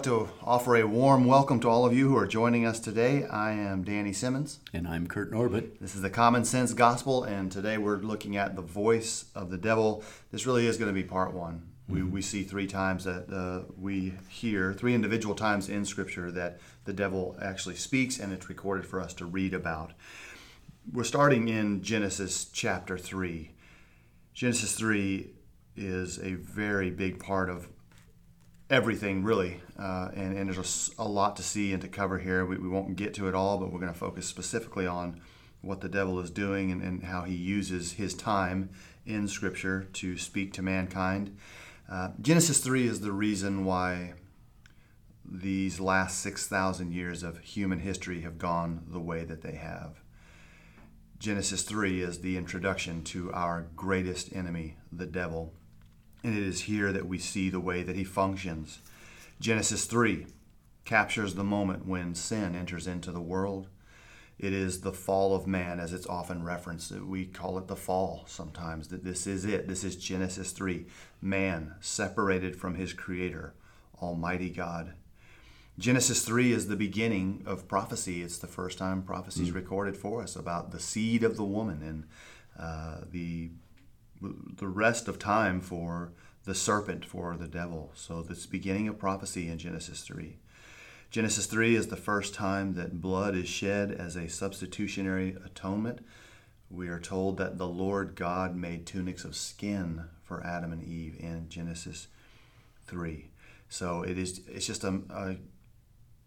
want to offer a warm welcome to all of you who are joining us today. I am Danny Simmons. And I'm Kurt Norbit. This is the Common Sense Gospel, and today we're looking at the voice of the devil. This really is going to be part one. Mm-hmm. We, we see three times that uh, we hear, three individual times in Scripture, that the devil actually speaks, and it's recorded for us to read about. We're starting in Genesis chapter 3. Genesis 3 is a very big part of everything really, uh, and, and there's a, lot to see and to cover here. We, we won't get to it all, but we're going to focus specifically on what the devil is doing and, and how he uses his time in Scripture to speak to mankind. Uh, Genesis 3 is the reason why these last 6,000 years of human history have gone the way that they have. Genesis 3 is the introduction to our greatest enemy, the devil. And it is here that we see the way that he functions. Genesis 3 captures the moment when sin enters into the world. It is the fall of man, as it's often referenced. We call it the fall sometimes, that this is it. This is Genesis 3. Man separated from his creator, Almighty God. Genesis 3 is the beginning of prophecy. It's the first time prophecy is mm. recorded for us about the seed of the woman and uh, the the rest of time for the serpent, for the devil. So this beginning of prophecy in Genesis 3. Genesis 3 is the first time that blood is shed as a substitutionary atonement. We are told that the Lord God made tunics of skin for Adam and Eve in Genesis 3. So it is it's just a, a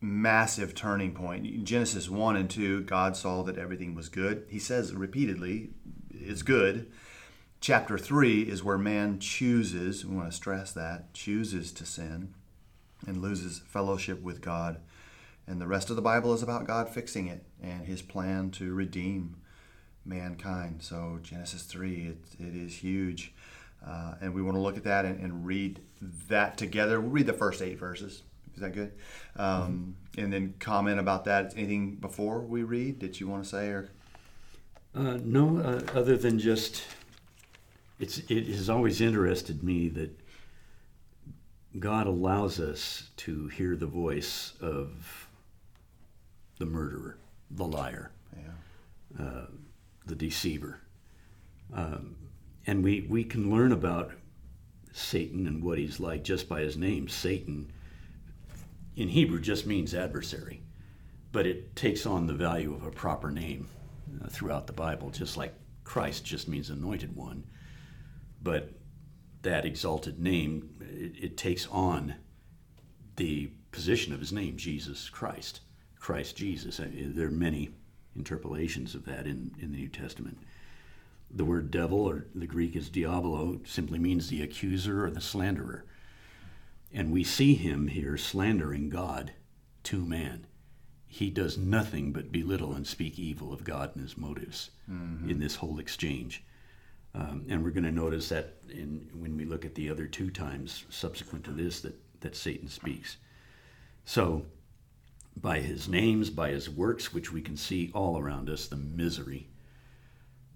massive turning point. In Genesis 1 and 2, God saw that everything was good. He says repeatedly, it's good chapter 3 is where man chooses, we want to stress that, chooses to sin and loses fellowship with God. And the rest of the Bible is about God fixing it and his plan to redeem mankind. So, Genesis 3, it, it is huge. Uh, and we want to look at that and, and, read that together. We'll read the first eight verses. Is that good? Um, mm-hmm. And then comment about that. Anything before we read that you want to say? or? Uh, no, uh, other than just it's it has always interested me that God allows us to hear the voice of the murderer, the liar, yeah. uh, the deceiver, um, and we we can learn about Satan and what he's like just by his name. Satan in Hebrew just means adversary, but it takes on the value of a proper name uh, throughout the Bible, just like Christ just means anointed one but that exalted name it, it, takes on the position of his name jesus christ. Christ jesus. There are many interpolations of that in, in the new testament. The word devil or the greek is diabolo simply means the accuser or the slanderer. And we see him here slandering god to man. He does nothing but belittle and speak evil of god and his motives mm-hmm. in this whole exchange um, and we're going to notice that in, when we look at the other two times subsequent to this that, that Satan speaks. So, by his names, by his works, which we can see all around us, the misery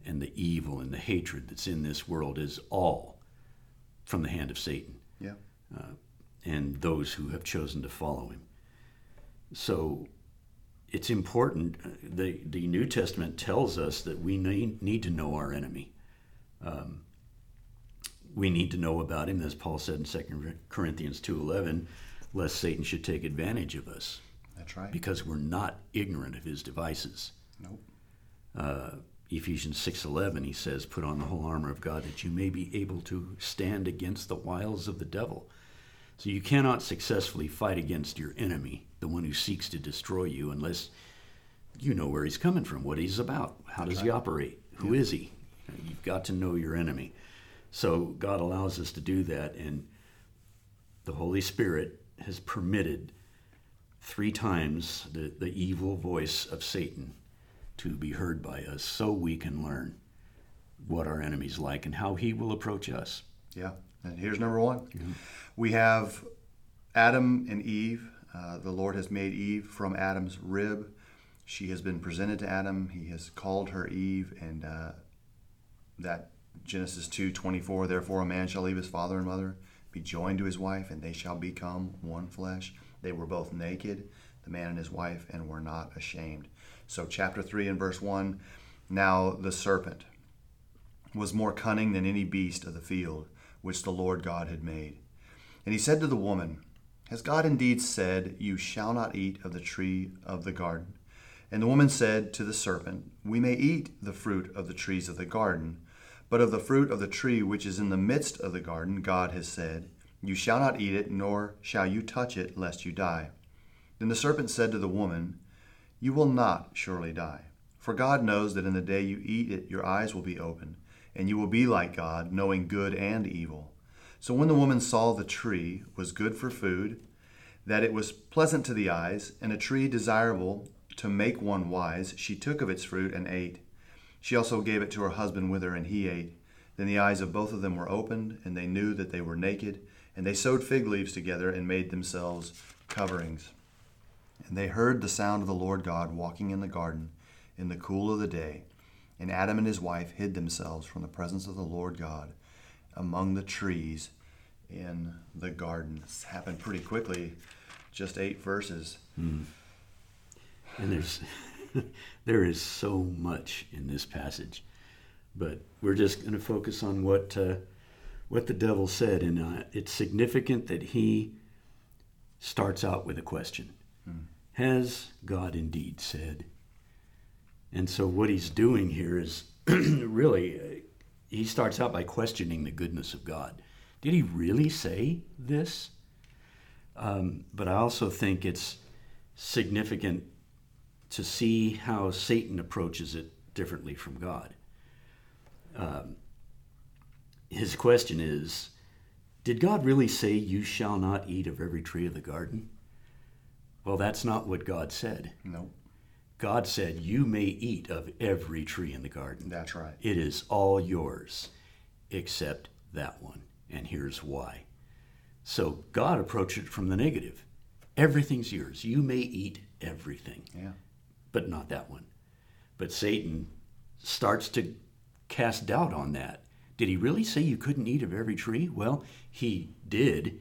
and the evil and the hatred that's in this world is all from the hand of Satan. Yeah. Uh, and those who have chosen to follow him. So it's important. Uh, the, the New Testament tells us that we need, need to know our enemy. Um, we need to know about him, as Paul said in 2 Corinthians 2.11, lest Satan should take advantage of us. That's right. Because we're not ignorant of his devices. Nope. Uh, Ephesians 6.11, he says, put on the whole armor of God that you may be able to stand against the wiles of the devil. So you cannot successfully fight against your enemy, the one who seeks to destroy you, unless you know where he's coming from, what he's about, how That's does right. he operate, Who yeah. is he, You've got to know your enemy. So God allows us to do that, and the Holy Spirit has permitted three times the, the evil voice of Satan to be heard by us so we can learn what our enemy's like and how he will approach us. Yeah. And here's number one mm-hmm. we have Adam and Eve. Uh, the Lord has made Eve from Adam's rib. She has been presented to Adam. He has called her Eve, and uh, that Genesis 2:24 therefore a man shall leave his father and mother be joined to his wife and they shall become one flesh They were both naked, the man and his wife, and were not ashamed. So, chapter 3 and verse 1 Now the serpent was more cunning than any beast of the field which the Lord God had made. And he said to the woman, Has God indeed said, You shall not eat of the tree of the garden? And the woman said to the serpent, We may eat the fruit of the trees of the garden, but of the fruit of the tree which is in the midst of the garden, God has said, You shall not eat it, nor shall you touch it, lest you die. Then the serpent said to the woman, You will not surely die. For God knows that in the day you eat it, your eyes will be opened, and you will be like God, knowing good and evil. So when the woman saw the tree was good for food, that it was pleasant to the eyes, and a tree desirable to make one wise, she took of its fruit and ate. She also gave it to her husband with her, and he ate. Then the eyes of both of them were opened, and they knew that they were naked, and they sewed fig leaves together and made themselves coverings. And they heard the sound of the Lord God walking in the garden in the cool of the day. And Adam and his wife hid themselves from the presence of the Lord God among the trees in the garden. This happened pretty quickly, just eight verses. Mm. And there's there is so much in this passage, but we're just going to focus on what uh, what the devil said, and uh, it's significant that he starts out with a question: mm. Has God indeed said? And so what he's doing here is really, uh, he starts out by questioning the goodness of God. Did he really say this? Um, but I also think it's significant to see how Satan approaches it differently from God. Um, his question is Did God really say, You shall not eat of every tree of the garden? Well, that's not what God said. No. God said, You may eat of every tree in the garden. That's right. It is all yours except that one. And here's why. So God approached it from the negative. Everything's yours. You may eat everything. Yeah. But not that one. But Satan starts to cast doubt on that. Did he really say you couldn't eat of every tree? Well, he did,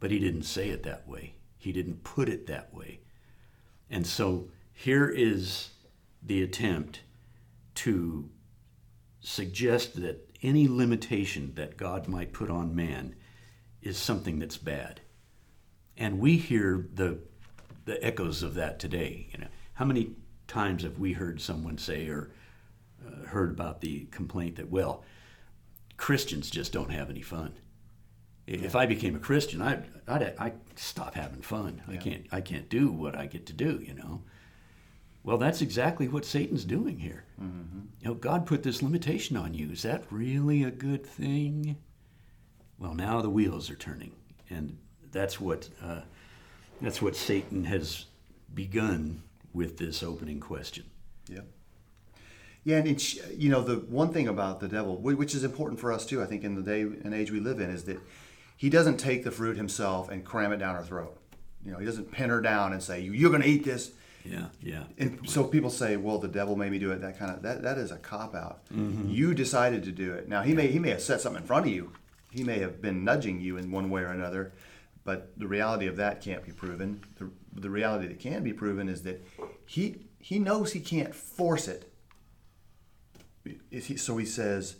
but he didn't say it that way. He didn't put it that way. And so here is the attempt to suggest that any limitation that God might put on man is something that's bad. And we hear the the echoes of that today. You know, how many times have we heard someone say or uh, heard about the complaint that well, Christians just don't have any fun. If I became a Christian, I'd, I'd, I'd stop having fun. Yeah. I can't I can't do what I get to do. You know. Well, that's exactly what Satan's doing here. Mm-hmm. You know, God put this limitation on you. Is that really a good thing? Well, now the wheels are turning, and that's what uh, that's what Satan has begun with this opening question. Yeah. Yeah, and it's, you know the one thing about the devil, which is important for us too, I think, in the day and age we live in, is that he doesn't take the fruit himself and cram it down our throat. You know, he doesn't pin her down and say, "You're going to eat this." Yeah, yeah. And so people say, "Well, the devil made me do it." That kind of that that is a cop out. Mm-hmm. You decided to do it. Now he may he may have set something in front of you. He may have been nudging you in one way or another, but the reality of that can't be proven. The, the reality that can be proven is that he he knows he can't force it. He, so he says,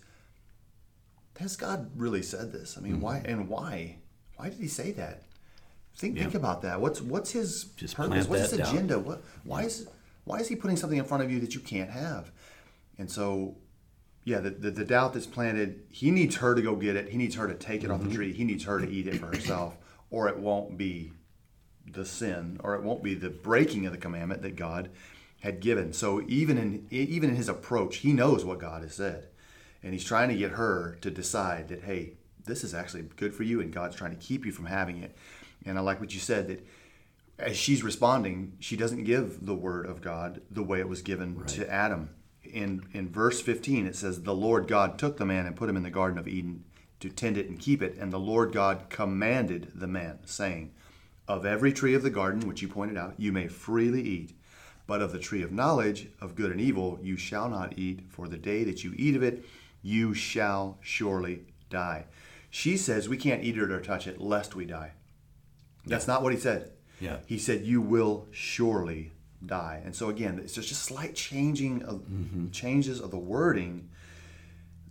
"Has God really said this? I mean, mm-hmm. why and why? Why did he say that? Think yeah. think about that. What's what's his Just purpose? What's his agenda? Down. What why is why is he putting something in front of you that you can't have? And so yeah, the, the, the, doubt that's planted, he needs her to go get it. He needs her to take it mm-hmm. off the mm-hmm. tree. He needs her to eat it for herself, or it won't be the sin, or it won't be the breaking of the commandment that God had given. So even in even in his approach, he knows what God has said, and he's trying to get her to decide that hey, this is actually good for you, and God's trying to keep you from having it. And I like what you said that as she's responding, she doesn't give the word of God the way it was given right. to Adam. In in verse 15 it says the Lord God took the man and put him in the garden of Eden to tend it and keep it and the Lord God commanded the man saying of every tree of the garden which you pointed out you may freely eat but of the tree of knowledge of good and evil you shall not eat for the day that you eat of it you shall surely die. She says we can't eat it or touch it lest we die. That's not what he said. Yeah. He said, "You will surely die." And so again, it's just a slight changing of Mm-hmm. changes of the wording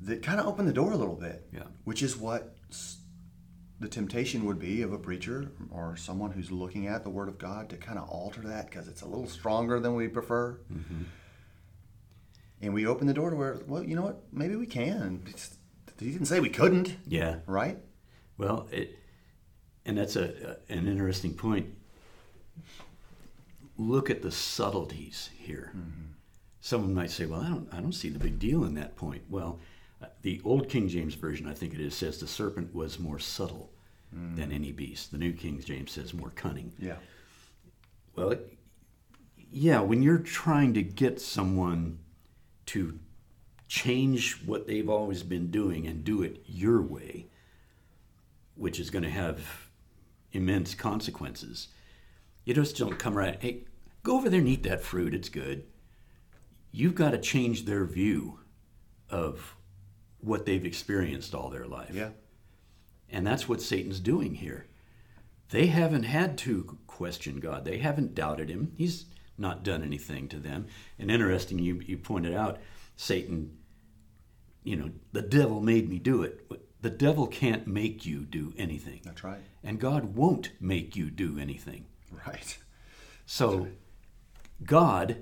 that kind of open the door a little bit. Yeah. Which is what the temptation would be of a preacher or someone who's looking at the Word of God to kind of alter that because it's a little stronger than we prefer. Mm-hmm. And we open the door to where, well, you know what? Maybe we can. It's- he didn't say we couldn't, Yeah. right? Well, it, and that's a, a- an interesting point. Look at the subtleties here. Someone might say, "Well, I don't, I don't see the big deal in that point." Well, the old King James version, I think it is, says the serpent was more subtle hmm. than any beast. The New King James says more cunning. Yeah. Well, it, yeah, when you're trying to get someone to change what they've always been doing and do it your way, which is going to have immense consequences, you just don't come right, hey, go over there and eat that fruit, it's good. You've got to change their view of what they've experienced all their life. Yeah. And that's what Satan's doing here. They haven't had to question God. They haven't doubted him. He's not done anything to them. And interesting, you, you pointed out, Satan, you know, the devil made me do it. The devil can't make you do anything. That's right. And God won't make you do anything. Right. So God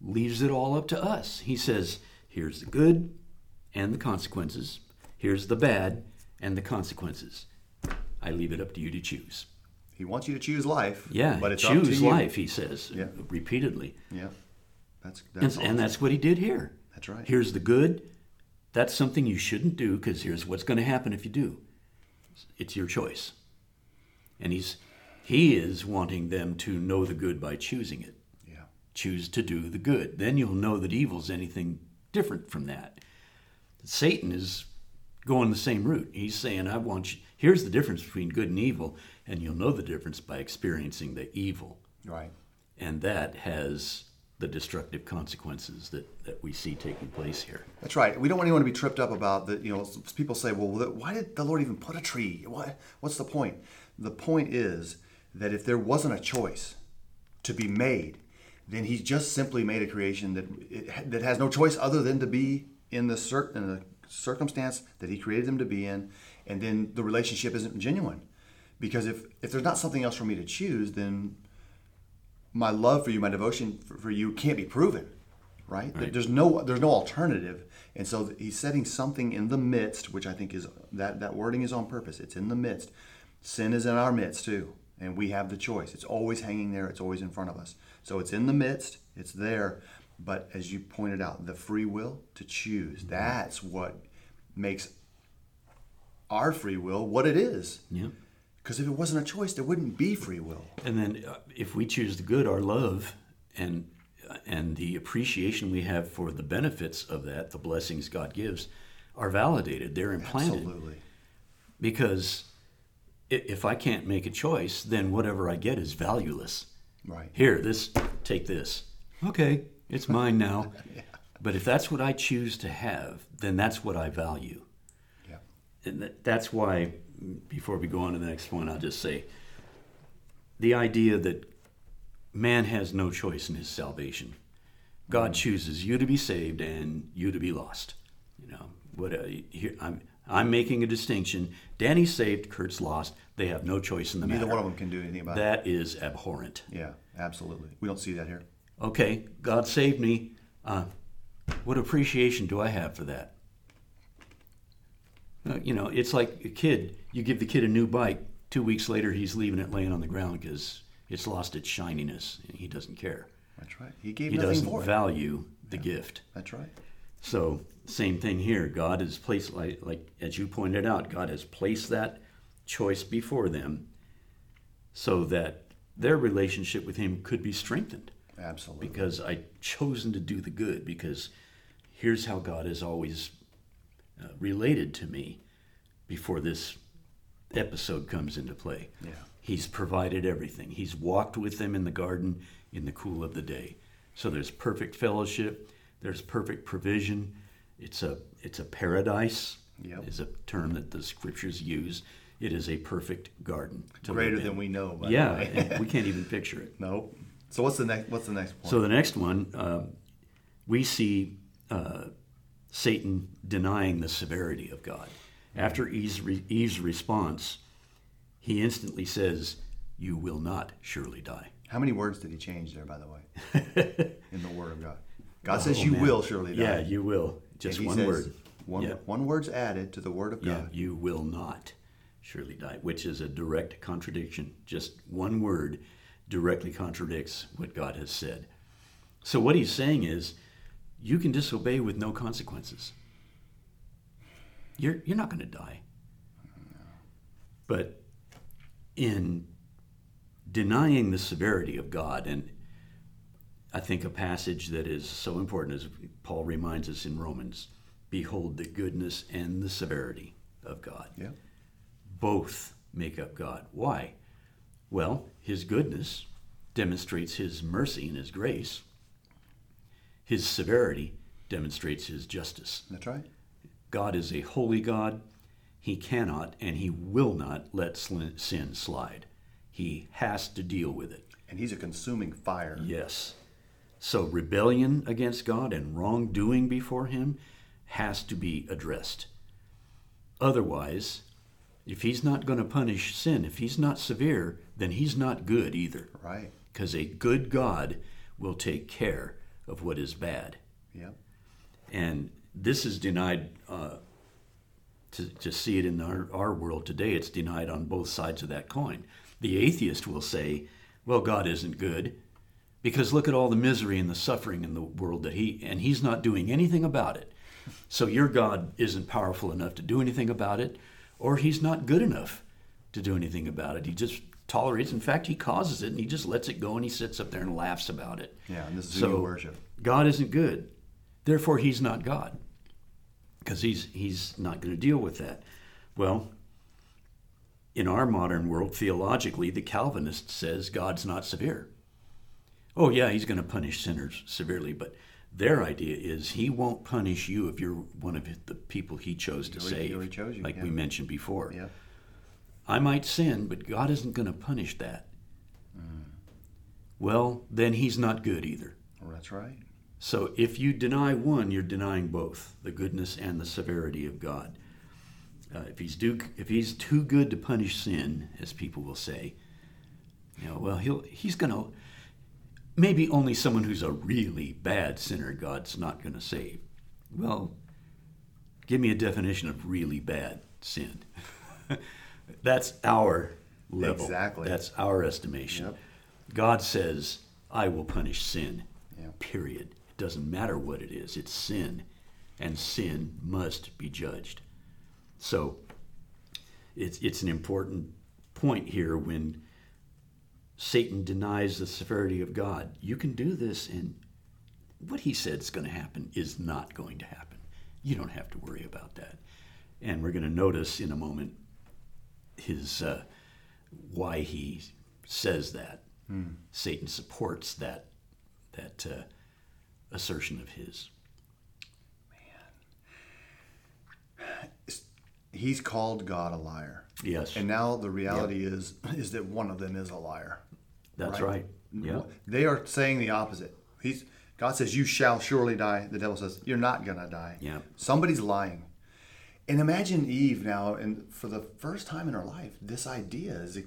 leaves it all up to us. He says, here's the good and the consequences, here's the bad and the consequences. I leave it up to you to choose. He wants you to choose life. Yeah, But it's choose life, he says Yeah. repeatedly. Yeah. That's, And, that's and awesome. that's what he did here. That's right. Here's the good. That's something you shouldn't do because here's what's going to happen if you do. It's your choice. And he's he is wanting them to know the good by choosing it. Yeah. choose to do the good. Then you'll know that evil's anything different from that. Satan is going the same route. He's saying, I want you, here's the difference between good and evil, and you'll know the difference by experiencing the evil. Right. And that has the destructive consequences that, that we see taking place here. That's right. We don't want anyone to be tripped up about the. You know, people say, "Well, why did the Lord even put a tree? What? What's the point?" The point is that if there wasn't a choice to be made, then He just simply made a creation that it, that has no choice other than to be in the, cir- in the circumstance that He created them to be in, and then the relationship isn't genuine. Because if if there's not something else for me to choose, then my love for you, my devotion for, for you can't be proven, right? There- There's no there's no alternative, and so he's setting something in the midst, which I think is that that wording is on purpose. It's in the midst. Sin is in our midst too, and we have the choice. It's always hanging there. It's always in front of us. So it's in the midst. It's there, but as you pointed out, the free will to choose. That's what makes our free will what it is. Yeah. Because if it wasn't a choice, there wouldn't be free will. And then uh, if we choose the good, our love and and the appreciation we have for the benefits of that, the blessings God gives, are validated. They're implanted. Absolutely. Because if I can't make a choice, then whatever I get is valueless. Right. Here, this, take this. Okay, it's mine now. But if that's what I choose to have, then that's what I value. Yeah. And that- that's why, before we go on to the next point, I'll just say the idea that man has no choice in his salvation. God chooses you to be saved and you to be lost. You know, what uh, here, I'm I'm making a distinction. Danny's saved, Kurt's lost. They have no choice in the Neither matter. Neither one of them can do anything about it. That is abhorrent. Yeah, absolutely. We don't see that here. Okay, God saved me. Uh, what appreciation do I have for that? Uh, you know, it's like a kid. You give the kid a new bike. Two weeks later, he's leaving it laying on the ground because it's lost its shininess. and He doesn't care. That's right. He gave He nothing doesn't value the gift. That's right. So same thing here. God has placed, like, like as you pointed out, God has placed that choice before them, so that their relationship with Him could be strengthened. Absolutely. Because I chosen to do the good. Because here's how God has always uh, related to me before this episode comes into play. Yeah. He's provided everything. He's walked with them in the garden in the cool of the day. So there's perfect fellowship. There's perfect provision. It's a it's a paradise. Yep. Is a term that the scriptures use. It is a perfect garden. Greater than we know. By Yeah, The way. we can't even picture it. nope. So what's the next? What's the next point? So the next one, uh, we see uh, Satan denying the severity of God. After Eve's, re- Eve's response, he instantly says, "You will not surely die." How many words did he change there? By the way, in the Word of God, God says Oh, you man. will surely die. Yeah, you will. Just one says word. One, Yeah. one word's added to the Word of Yeah, God. you will not surely die, which is a direct contradiction. Just one word directly contradicts what God has said. So what he's saying is, you can disobey with no consequences. You're you're not going to die. But in denying the severity of God, and I think a passage that is so important as Paul reminds us in Romans behold the goodness and the severity of God. Yeah. Both make up God. Why? Well, his goodness demonstrates his mercy and his grace, his severity demonstrates his justice. That's right. God is a holy God. He cannot and he will not let sin slide. He has to deal with it. And He's a consuming fire. Yes. So rebellion against God and wrongdoing before Him has to be addressed. Otherwise, if He's not going to punish sin, if He's not severe, then He's not good either. Right. Because a good God will take care of what is bad. Yep. And this is denied, uh, to, to see it in our, our world today, it's denied on both sides of that coin. The atheist will say, well, God isn't good because look at all the misery and the suffering in the world that he, and he's not doing anything about it. So your God isn't powerful enough to do anything about it, or he's not good enough to do anything about it. He just tolerates. In fact, he causes it and he just lets it go and he sits up there and laughs about it. Yeah. And this is So- who you worship. God isn't good. Therefore, he's not God because he's, he's not going to deal with that. Well, in our modern world, theologically, the Calvinist says God's not severe. Oh, yeah, he's going to punish sinners severely, but their idea is he won't punish you if you're one of the people he chose to He already- he save, chose you, like yeah. we mentioned before. Yep. I might sin, but God isn't going to punish that. Well, then he's not good either. Well, that's right. So if you deny one, you're denying both the goodness and the severity of God. Uh, if he's do, if he's too good to punish sin, as people will say, you know, well, he'll he's going to maybe only someone who's a really bad sinner God's not going to save. Well, give me a definition of really bad sin. That's our level. Exactly. That's our estimation. Yep. God says, "I will punish sin." Yeah. Period. It doesn't matter what it is. It's sin, and sin must be judged. So, it's it's an important point here when Satan denies the severity of God. You can do this, and what he said is going to happen is not going to happen. You don't have to worry about that. And we're going to notice in a moment his uh, why he says that. Satan supports that that uh, assertion of his. Man, he's called God a liar. Yes, And now the reality is is that one of them is a liar. that's right. Yeah, They are saying the opposite. He's God says you shall surely die. The devil says you're not gonna die. Yeah. Somebody's lying. And imagine Eve now, and for the first time in her life, this idea is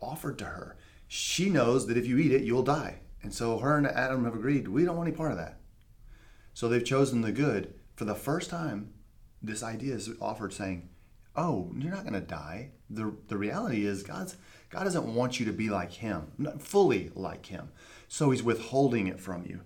offered to her. She knows that if you eat it, you'll die. And so her and Adam have agreed, we don't want any part of that. So they've chosen the good. For the first time, this idea is offered saying, Oh, you're not gonna die. The the reality is God's God doesn't want you to be like him, not fully like him. So he's withholding it from you.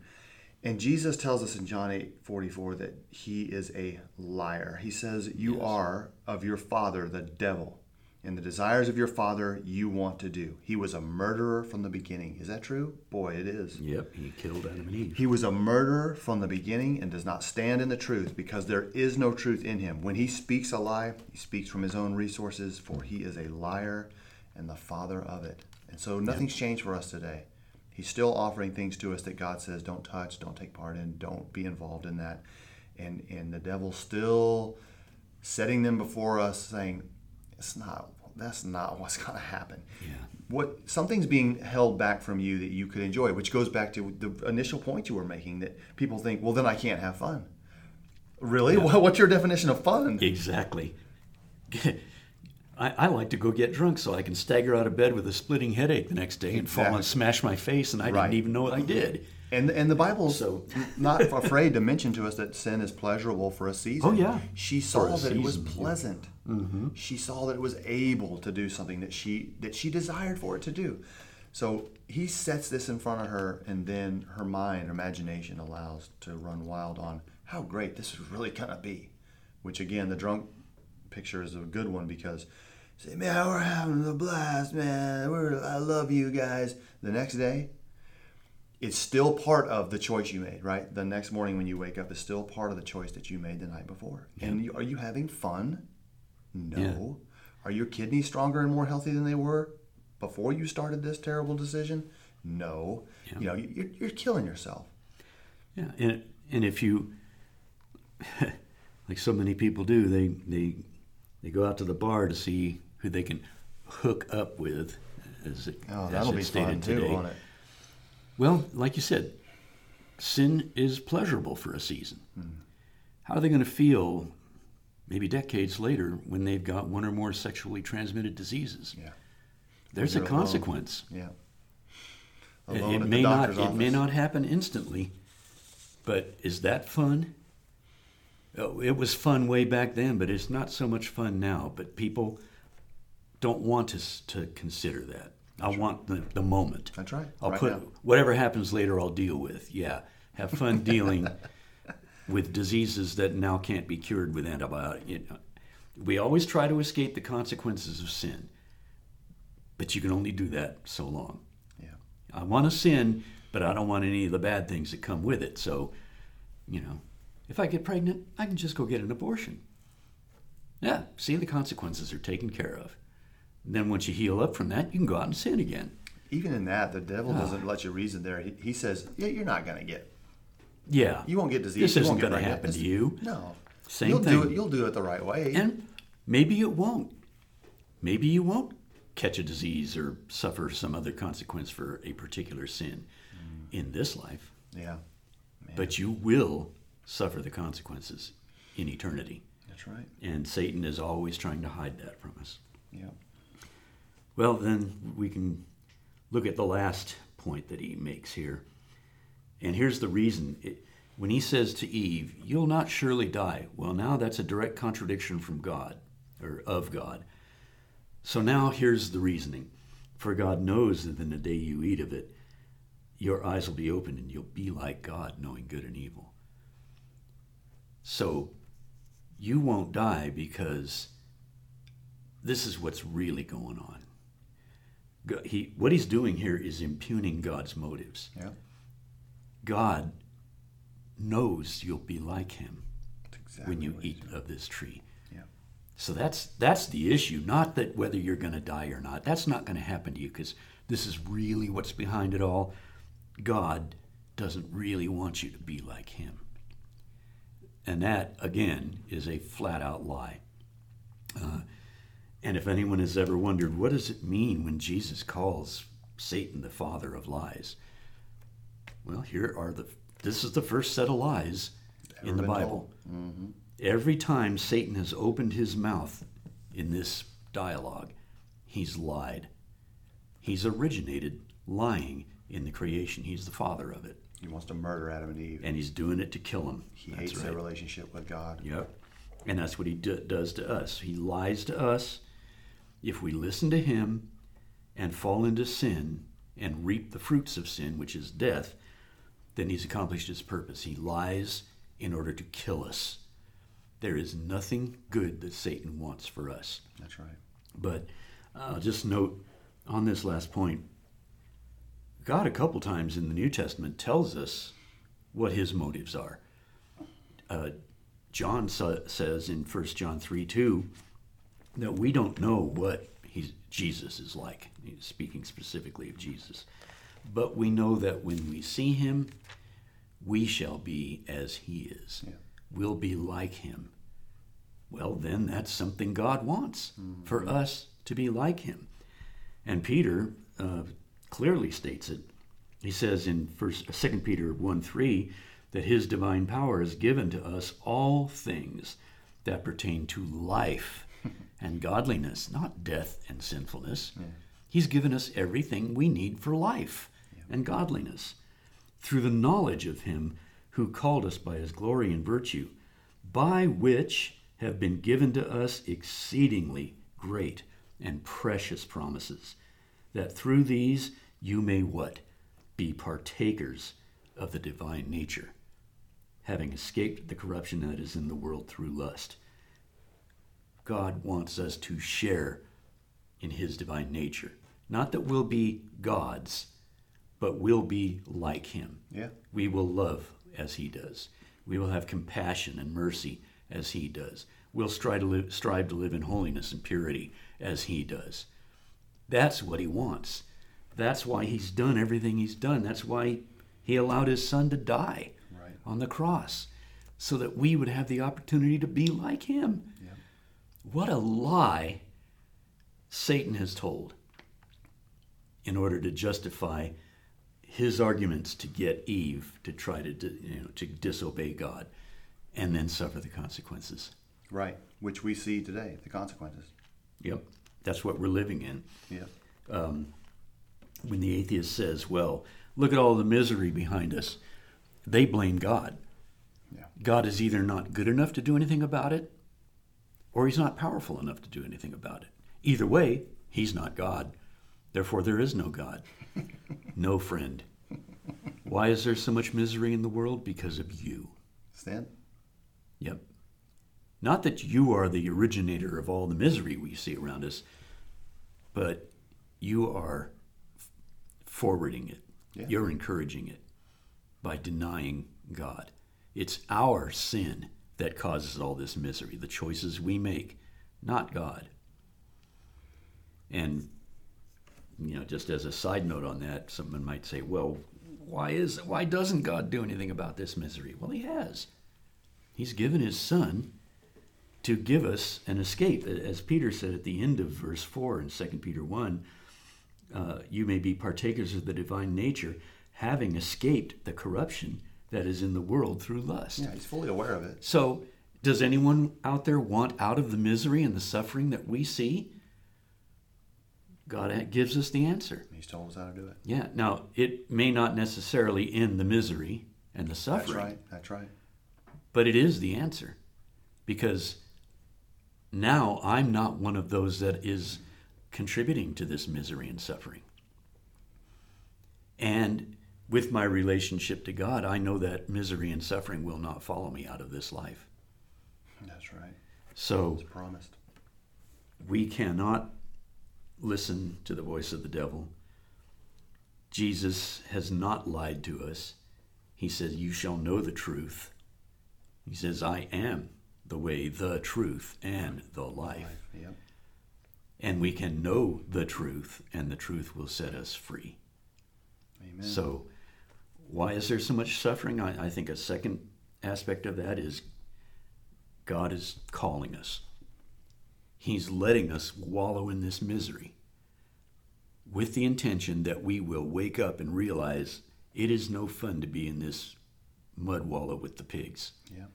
And Jesus tells us in John 8 44 that he is a liar. He says, You are of your father, the devil, and the desires of your father you want to do. He was a murderer from the beginning. Is that true? Boy, it is. yep. He killed Adam and Eve. He was a murderer from the beginning and does not stand in the truth because there is no truth in him. When he speaks a lie, he speaks from his own resources, for he is a liar and the father of it. And so nothing's changed for us today. He's still offering things to us that God says don't touch, don't take part in, don't be involved in that. And and the devil's still setting them before us saying it's not that's not what's going to happen. Yeah. What something's being held back from you that you could enjoy, which goes back to the initial point you were making that people think, well, then I can't have fun. Really? What's your definition of fun? Exactly. I, I like to go get drunk so I can stagger out of bed with a splitting headache the next day and fall and smash my face, and I Right. didn't even know what I did. And and the Bible's So- not afraid to mention to us that sin is pleasurable for a season. Oh, yeah. She saw that it was season, pleasant. Mm-hmm. She saw that it was able to do something that she that she desired for it to do. So he sets this in front of her, and then her mind, her imagination allows to run wild on how great this is really gonna be. Which again, the drunk picture is a good one because say, man, we're having a blast, man. We're I love you guys. The next day, it's still part of the choice you made, right? The next morning when you wake up is still part of the choice that you made the night before. And you, are you having fun? No. Are your kidneys stronger and more healthy than they were before you started this terrible decision? No. Yeah. You know, you- you're, you're killing yourself. Yeah, and and if you, like so many people do, they they they go out to the bar to see who they can hook up with, as it, Oh, that'll it be stated fun too, today. won't it? Well, like you said, sin is pleasurable for a season. Hmm. How are they going to feel maybe decades later when they've got one or more sexually transmitted diseases? Yeah. There's a alone. consequence. Yeah. It, Alone it the may not it may not happen instantly, but is that fun? Oh, it was fun way back then, but it's not so much fun now. But people don't want us to consider that. I want the, the moment. That's right. I'll Right put now. whatever happens later. I'll deal with. Yeah, have fun dealing with diseases that now can't be cured with antibiotics. You know, we always try to escape the consequences of sin, but you can only do that so long. Yeah. I want to sin, but I don't want any of the bad things that come with it. So, you know, if I get pregnant, I can just go get an abortion. Yeah, see, the consequences are taken care of. Then once you heal up from that, you can go out and sin again. Even in that, the devil Ah. doesn't let you reason there. He, he says, yeah, you're not going to get, Yeah. you won't get disease. This you isn't going to happen to you. No. Same you'll thing. Do it, you'll do it the right way. And maybe it won't. Maybe you won't catch a disease or suffer some other consequence for a particular sin in this life, yeah. Man, but you will suffer the consequences in eternity. that's right. And Satan is always trying to hide that from us. Yeah. Well, then we can look at the last point that he makes here. And here's the reason. It, when he says to Eve, You'll not surely die. Well, now that's a direct contradiction from God, or of God. So now here's the reasoning. For God knows that in the day you eat of it, your eyes will be opened and you'll be like God, knowing good and evil. So you won't die because this is what's really going on. He, what he's doing here is impugning God's motives. Yeah. God knows you'll be like him exactly when you eat of this tree. Yeah. So that's that's the issue. Not that whether you're going to die or not. That's not going to happen to you because this is really what's behind it all. God doesn't really want you to be like Him, and that again is a flat out lie. Uh, and if anyone has ever wondered what does it mean when Jesus calls Satan the father of lies, well, here are the. This is the first set of lies in the Bible. told. Every time Satan has opened his mouth in this dialogue, he's lied. He's originated lying in the creation. He's the father of it. He wants to murder Adam and Eve. And he's doing it to kill them. he That's hates their relationship with God. Yep. And that's what he do, does to us. He lies to us. If we listen to him and fall into sin and reap the fruits of sin, which is death, then he's accomplished his purpose. He lies in order to kill us. There is nothing good that Satan wants for us. That's right. But uh, just note on this last point, God a couple times in the New Testament tells us what his motives are. Uh, John sa- says in 1 John 3 2 that we don't know what he's, Jesus is like. Speaking specifically of Jesus. But we know that when we see him, we shall be as he is. Yeah. We'll be like him. Well, then that's something God wants for us to be like him. And Peter uh, clearly states it. He says in First, 2 Peter 1 3 that his divine power has given to us all things that pertain to life and godliness, not death and sinfulness. Yeah. He's given us everything we need for life yeah. and godliness through the knowledge of him who called us by his glory and virtue, by which have been given to us exceedingly great and precious promises, that through these you may what? Be partakers of the divine nature, having escaped the corruption that is in the world through lust. God wants us to share in his divine nature. Not that we'll be gods, but we'll be like him. Yeah. We will love as he does. We will have compassion and mercy as he does. We'll strive to live, strive to live in holiness and purity as he does. That's what he wants. That's why he's done everything he's done. That's why he allowed his son to die right. on the cross so that we would have the opportunity to be like him. What a lie Satan has told in order to justify his arguments to get Eve to try to you know to disobey God and then suffer the consequences. Right, which we see today, the consequences. Yep, that's what we're living in. Yeah. Um, when the atheist says, "Well, look at all the misery behind us," they blame God. Yeah. God is either not good enough to do anything about it, or He's not powerful enough to do anything about it. Either way, He's not God. Therefore, there is no God, no friend. Why is there so much misery in the world? Because of you. Stan? Yep. Not that you are the originator of all the misery we see around us, but you are forwarding it. Yeah. You're encouraging it by denying God. It's our sin that causes all this misery, the choices we make, not God. And you know, just as a side note on that, someone might say, "Well, why is why doesn't God do anything about this misery?" Well, He has. He's given His Son to give us an escape, as Peter said at the end of verse four in 2 Peter one. Uh, you may be partakers of the divine nature, having escaped the corruption that is in the world through lust. Yeah, he's fully aware of it. So, does anyone out there want out of the misery and the suffering that we see? God gives us the answer. He's told us how to do it. Yeah. Now, it may not necessarily end the misery and the suffering. That's right. That's right. But it is the answer. Because now I'm not one of those that is contributing to this misery and suffering. And with my relationship to God, I know that misery and suffering will not follow me out of this life. That's right. So, it's promised. We cannot listen to the voice of the devil. Jesus has not lied to us. He says, You shall know the truth. He says, I am the way, the truth, and the life. life yep. And we can know the truth, and the truth will set us free. Amen. So, why is there so much suffering? I, I think a second aspect of that is God is calling us. He's letting us wallow in this misery with the intention that we will wake up and realize it is no fun to be in this mud wallow with the pigs. Yeah.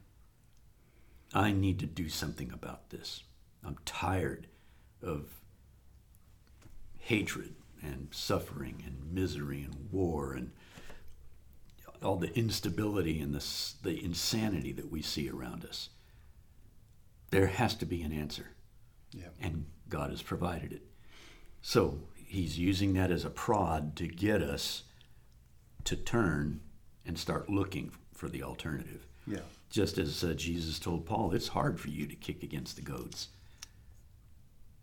I need to do something about this. I'm tired of hatred and suffering and misery and war and all the instability and the, the insanity that we see around us. There has to be an answer. Yeah. And God has provided it. So he's using that as a prod to get us to turn and start looking for the alternative. Yeah. Just as uh, Jesus told Paul, it's hard for you to kick against the goads.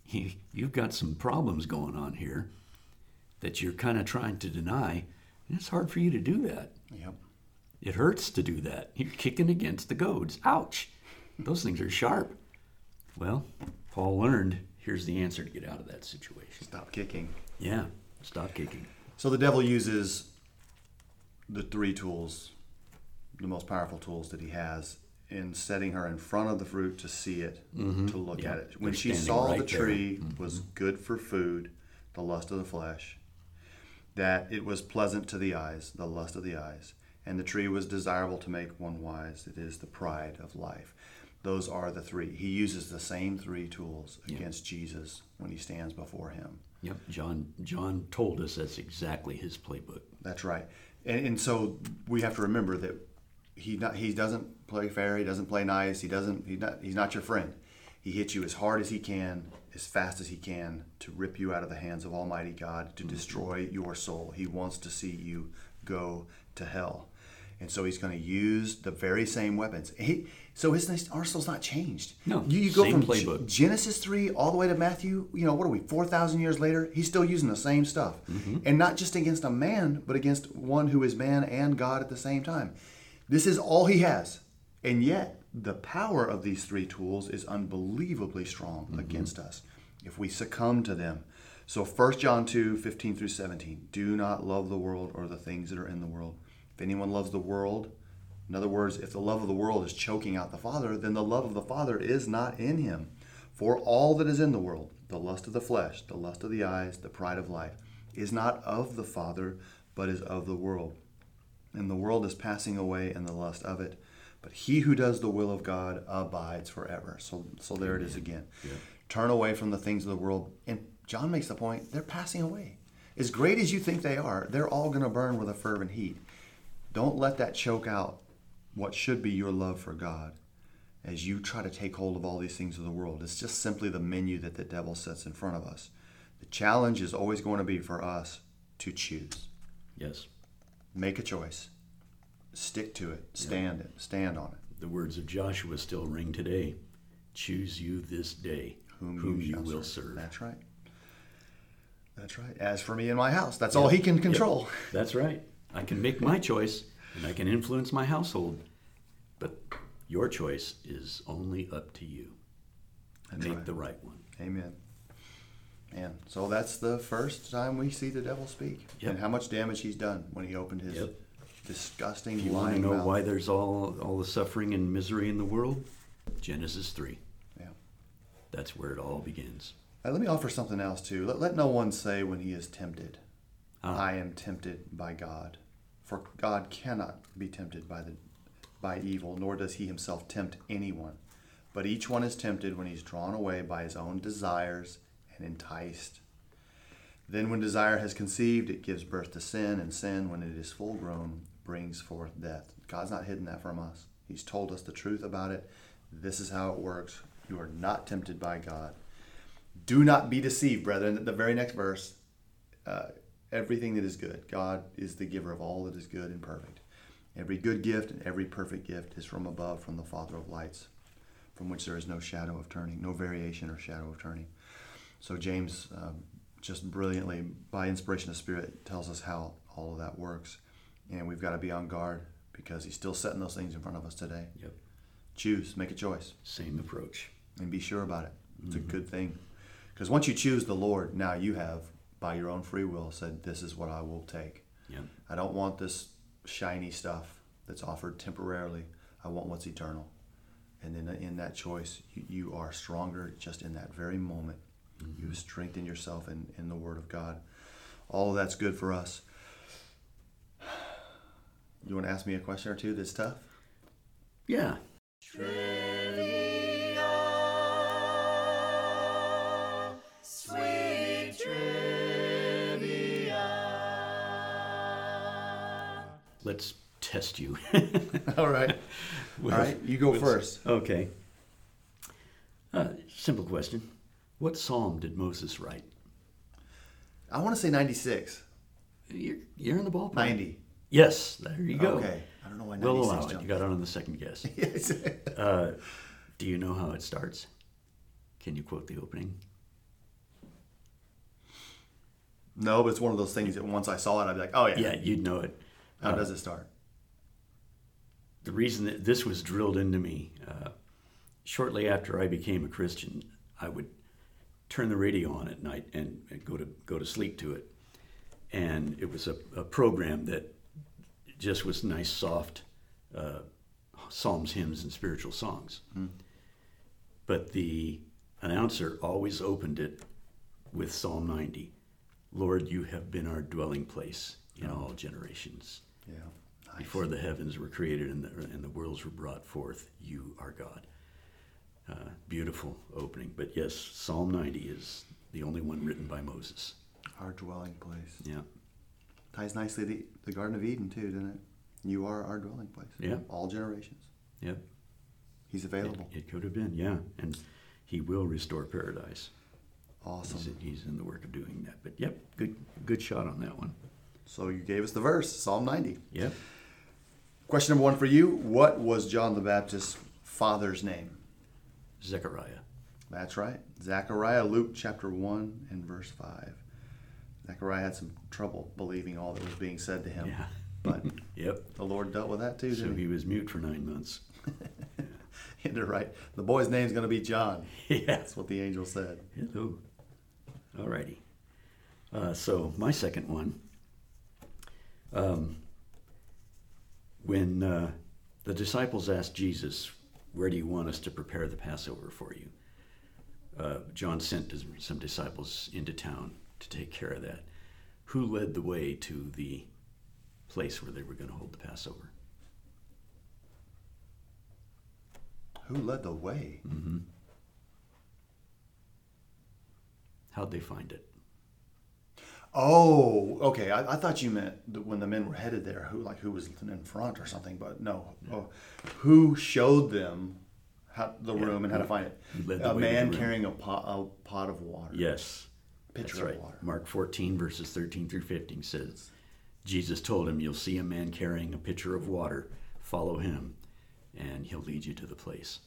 He, you've got some problems going on here that you're kind of trying to deny, it's hard for you to do that. Yep. It hurts to do that. You're kicking against the goads. Ouch. Those things are sharp. Well, Paul learned here's the answer to get out of that situation. Stop kicking. Yeah, stop kicking. So the devil uses the three tools, the most powerful tools that he has in setting her in front of the fruit to see it, mm-hmm. to look Yeah. at it. When They're she saw the right there. tree mm-hmm. was good for food, the lust of the flesh, that it was pleasant to the eyes, the lust of the eyes, and the tree was desirable to make one wise, it is the pride of life. Those are the three. He uses the same three tools against Jesus when he stands before him. Yep. John John told us that's exactly his playbook. That's right. And, and so we have to remember that he not he doesn't play fair. He doesn't play nice. He doesn't. He not. He's not your friend. He hits you as hard as he can, as fast as he can, to rip you out of the hands of Almighty God, to mm-hmm. destroy your soul. He wants to see you go to hell, and so he's going to use the very same weapons. He, so his arsenal's not changed. No, you, you go from playbook. Genesis 3 all the way to Matthew, you know, what are we, 4,000 years later? He's still using the same stuff. Mm-hmm. And not just against a man, but against one who is man and God at the same time. This is all he has. And yet, the power of these three tools is unbelievably strong mm-hmm. against us if we succumb to them. So 1 John 2, 15 through 17. Do not love the world or the things that are in the world. If anyone loves the world, in other words, if the love of the world is choking out the Father, then the love of the Father is not in him. For all that is in the world, the lust of the flesh, the lust of the eyes, the pride of life, is not of the Father, but is of the world. And the world is passing away and the lust of it. But he who does the will of God abides forever. So, so there it is again. Turn away from the things of the world. And John makes the point they're passing away. As great as you think they are, they're all going to burn with a fervent heat. Don't let that choke out what should be your love for God as you try to take hold of all these things of the world. It's just simply the menu that the devil sets in front of us. The challenge is always going to be for us to choose. Yes. Make a choice. Stick to it. Stand it. Stand on it. The words of Joshua still ring today. Choose you this day Whom, you, shall will serve. That's right. That's right. As for me and my house, that's all he can control. That's right. I can make my choice and I can influence my household, but your choice is only up to you. That's make right. the right one. Amen. And so that's the first time we see the devil speak Yep. and how much damage he's done when he opened his Yep. Disgusting you want to lying know mouth. why there's all all the suffering and misery in the world, Genesis three. Yeah. That's where it all begins. Uh, let me offer something else too. Let, let no one say when he is tempted, Ah. I am tempted by God. For God cannot be tempted by the by evil, nor does he himself tempt anyone. But each one is tempted when he's drawn away by his own desires and enticed. Then when desire has conceived, it gives birth to sin, and sin, when it is full grown, brings forth death. God's not hidden that from us. He's told us the truth about it. This is how it works. You are not tempted by God. Do not be deceived, brethren. The very next verse, uh, everything that is good, God is the giver of all that is good and perfect. Every good gift and every perfect gift is from above, from the Father of lights, from which there is no shadow of turning, no variation or shadow of turning. So James, um, just brilliantly, by inspiration of Spirit, tells us how all of that works, and we've got to be on guard because He's still setting those things in front of us today. Yep. Choose, make a choice Same approach. and be sure about it. It's a mm-hmm. good thing. Because once you choose the Lord, now you have, by your own free will, said, This is what I will take. Yep. I don't want this shiny stuff that's offered temporarily. I want what's eternal. And then in that choice, you, you are stronger just in that very moment. You mm-hmm. strengthen yourself in, in the Word of God. All of that's good for us. You want to ask me a question or two that's tough? Yeah. Let's test you. All right. All right. You go first. okay. Uh, simple question. What psalm did Moses write? I want to say 96. You're, you're in the ballpark. 90. Yes, there you go. Okay. I don't know why 96 We'll allow it. You got on the second guess. Yes. Uh, do you know how it starts? Can you quote the opening? no, but it's one of those things that once I saw it, I'd be like, oh, yeah. Yeah, you'd know it. How does it start? the reason that this was drilled into me uh, shortly after I became a Christian, I would turn the radio on at night and, and go to go to sleep to it, and it was a, a program that just was nice, soft, uh, psalms, hymns, and spiritual songs. But the announcer always opened it with Psalm 90 Lord, you have been our dwelling place in all generations. Yeah. Nice. Before the heavens were created and the, and the worlds were brought forth, you are God. Uh, beautiful opening. But yes, Psalm 90 is the only one written by Moses. Our dwelling place. Yeah. Ties nicely to the, Garden of Eden, too, doesn't it? You are our dwelling place. Yeah. All generations. Yep. He's It, available. it could have been, yeah. And he will restore paradise. Awesome. He's, he's in the work of doing that. But yep, good good shot on that one. So you gave us the verse, Psalm 90. Yep. Question number one for you What was John the Baptist's father's name? Zechariah. That's right. Zechariah, Luke chapter 1 and verse 5. Zechariah had some trouble believing all that was being said to him. Yeah. But Yep. the Lord dealt with that too, So didn't he was mute for nine months. he? You're right. The boy's name's going to be John. yeah. That's what the angel said. Hello. Alrighty. Uh, so my second one. Um, when uh, the disciples asked Jesus, "Where do you want us to prepare the Passover for you?" Uh, John sent some disciples into town to take care of that. Who led the way to the place where they were going to hold the Passover? Who led the way? Mm-hmm. How'd they find it? Oh, okay. I, I thought you meant that when the men were headed there, who like who was in front or something. But no, oh, who showed them how, the Yeah. room and how to find it? Who led the A way to the man carrying a pot, a pot of water. Yes. Pitcher That's of right. water. Mark 14, verses 13 through 15 says, Jesus told him, You'll see a man carrying a pitcher of water. Follow him, and he'll lead you to the place.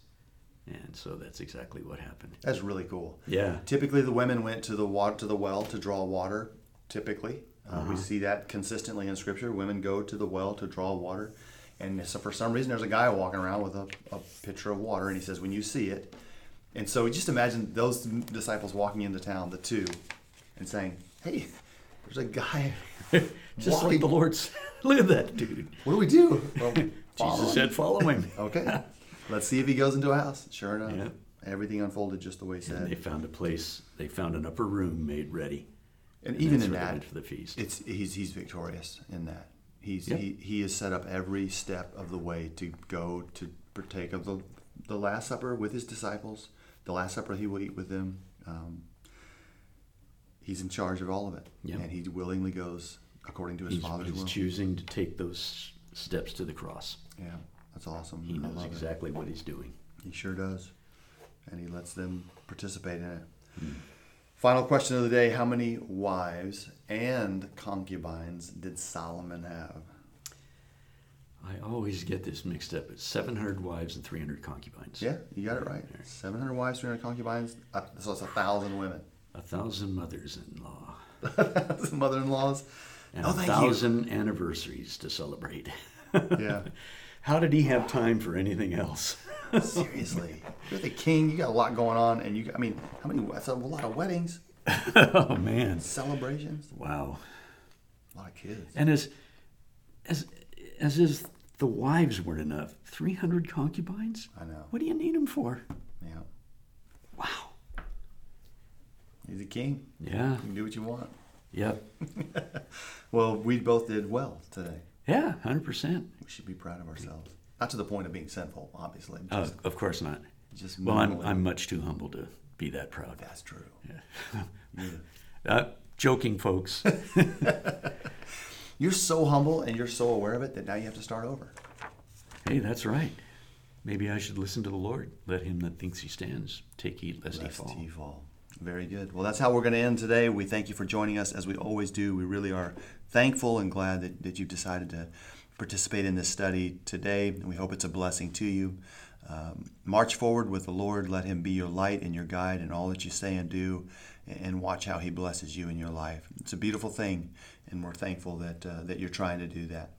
And so that's exactly what happened. That's really cool. Yeah. Typically, the women went to the water to the well to draw water. Typically, uh, Uh-huh. we see that consistently in Scripture. Women go to the well to draw water, and so for some reason, there's a guy walking around with a, a pitcher of water, and he says, "When you see it," and so just imagine those disciples walking into town, the two, and saying, "Hey, there's a guy." Just like the Lord said. Look at that dude. What do we do? Well, Jesus said, Follow him. "Okay, let's see if he goes into a house." Sure enough, Yeah. everything unfolded just the way he And they found a place, they found an upper room made ready. And And even in that, for the feast. It's he's he's victorious in that. He's Yep. he, he has set up every step of the way to go to partake of the the Last Supper with his disciples. The Last Supper he will eat with them. Um, he's in charge of all of it, Yep. and he willingly goes according to his He's, Father's he's will. He's choosing to take those steps to the cross. yeah, that's awesome. He knows love it. exactly what he's doing. He sure does, and he lets them participate in it. Hmm. Final question of the day: How many wives and concubines did Solomon have? I always get this mixed up. It's 700 wives and 300 concubines. Yeah, you got it right. 700 wives, 300 concubines. Uh, so it's a thousand women. A thousand mothers-in-law. Mother-in-laws. And Oh, a thousand anniversaries to celebrate. Yeah. How did he have time for anything else? Seriously, you're the king. You got a lot going on, and you. got- I mean, how many? That's a lot of weddings, oh man. celebrations, Wow. a lot of kids. And as as as is the wives weren't enough. 300 concubines? I know. What do you need them for? Yeah. He's a king. Yeah. You can do what you want. Yep. Well, we both did well today. Yeah, 100%. We should be proud of ourselves. Not to the point of being sinful, obviously. Uh, of course not. just Well, I'm. I'm much too humble to be that proud. That's true. Yeah. You're, Uh, joking, folks. you're so humble and you're so aware of it that now you have to start over. hey, that's right. Maybe I should listen to the Lord. Let him that thinks he stands take heed lest, Lest he fall. he fall. Very good. Well, that's how we're going to end today. We thank you for joining us as we always do. We really are thankful and glad that, that you've decided to participate in this study today. We hope it's a blessing to you. Um, march forward with the Lord. Let Him be your light and your guide in all that you say and do, and watch how He blesses you in your life. It's a beautiful thing, and we're thankful that uh, that you're trying to do that.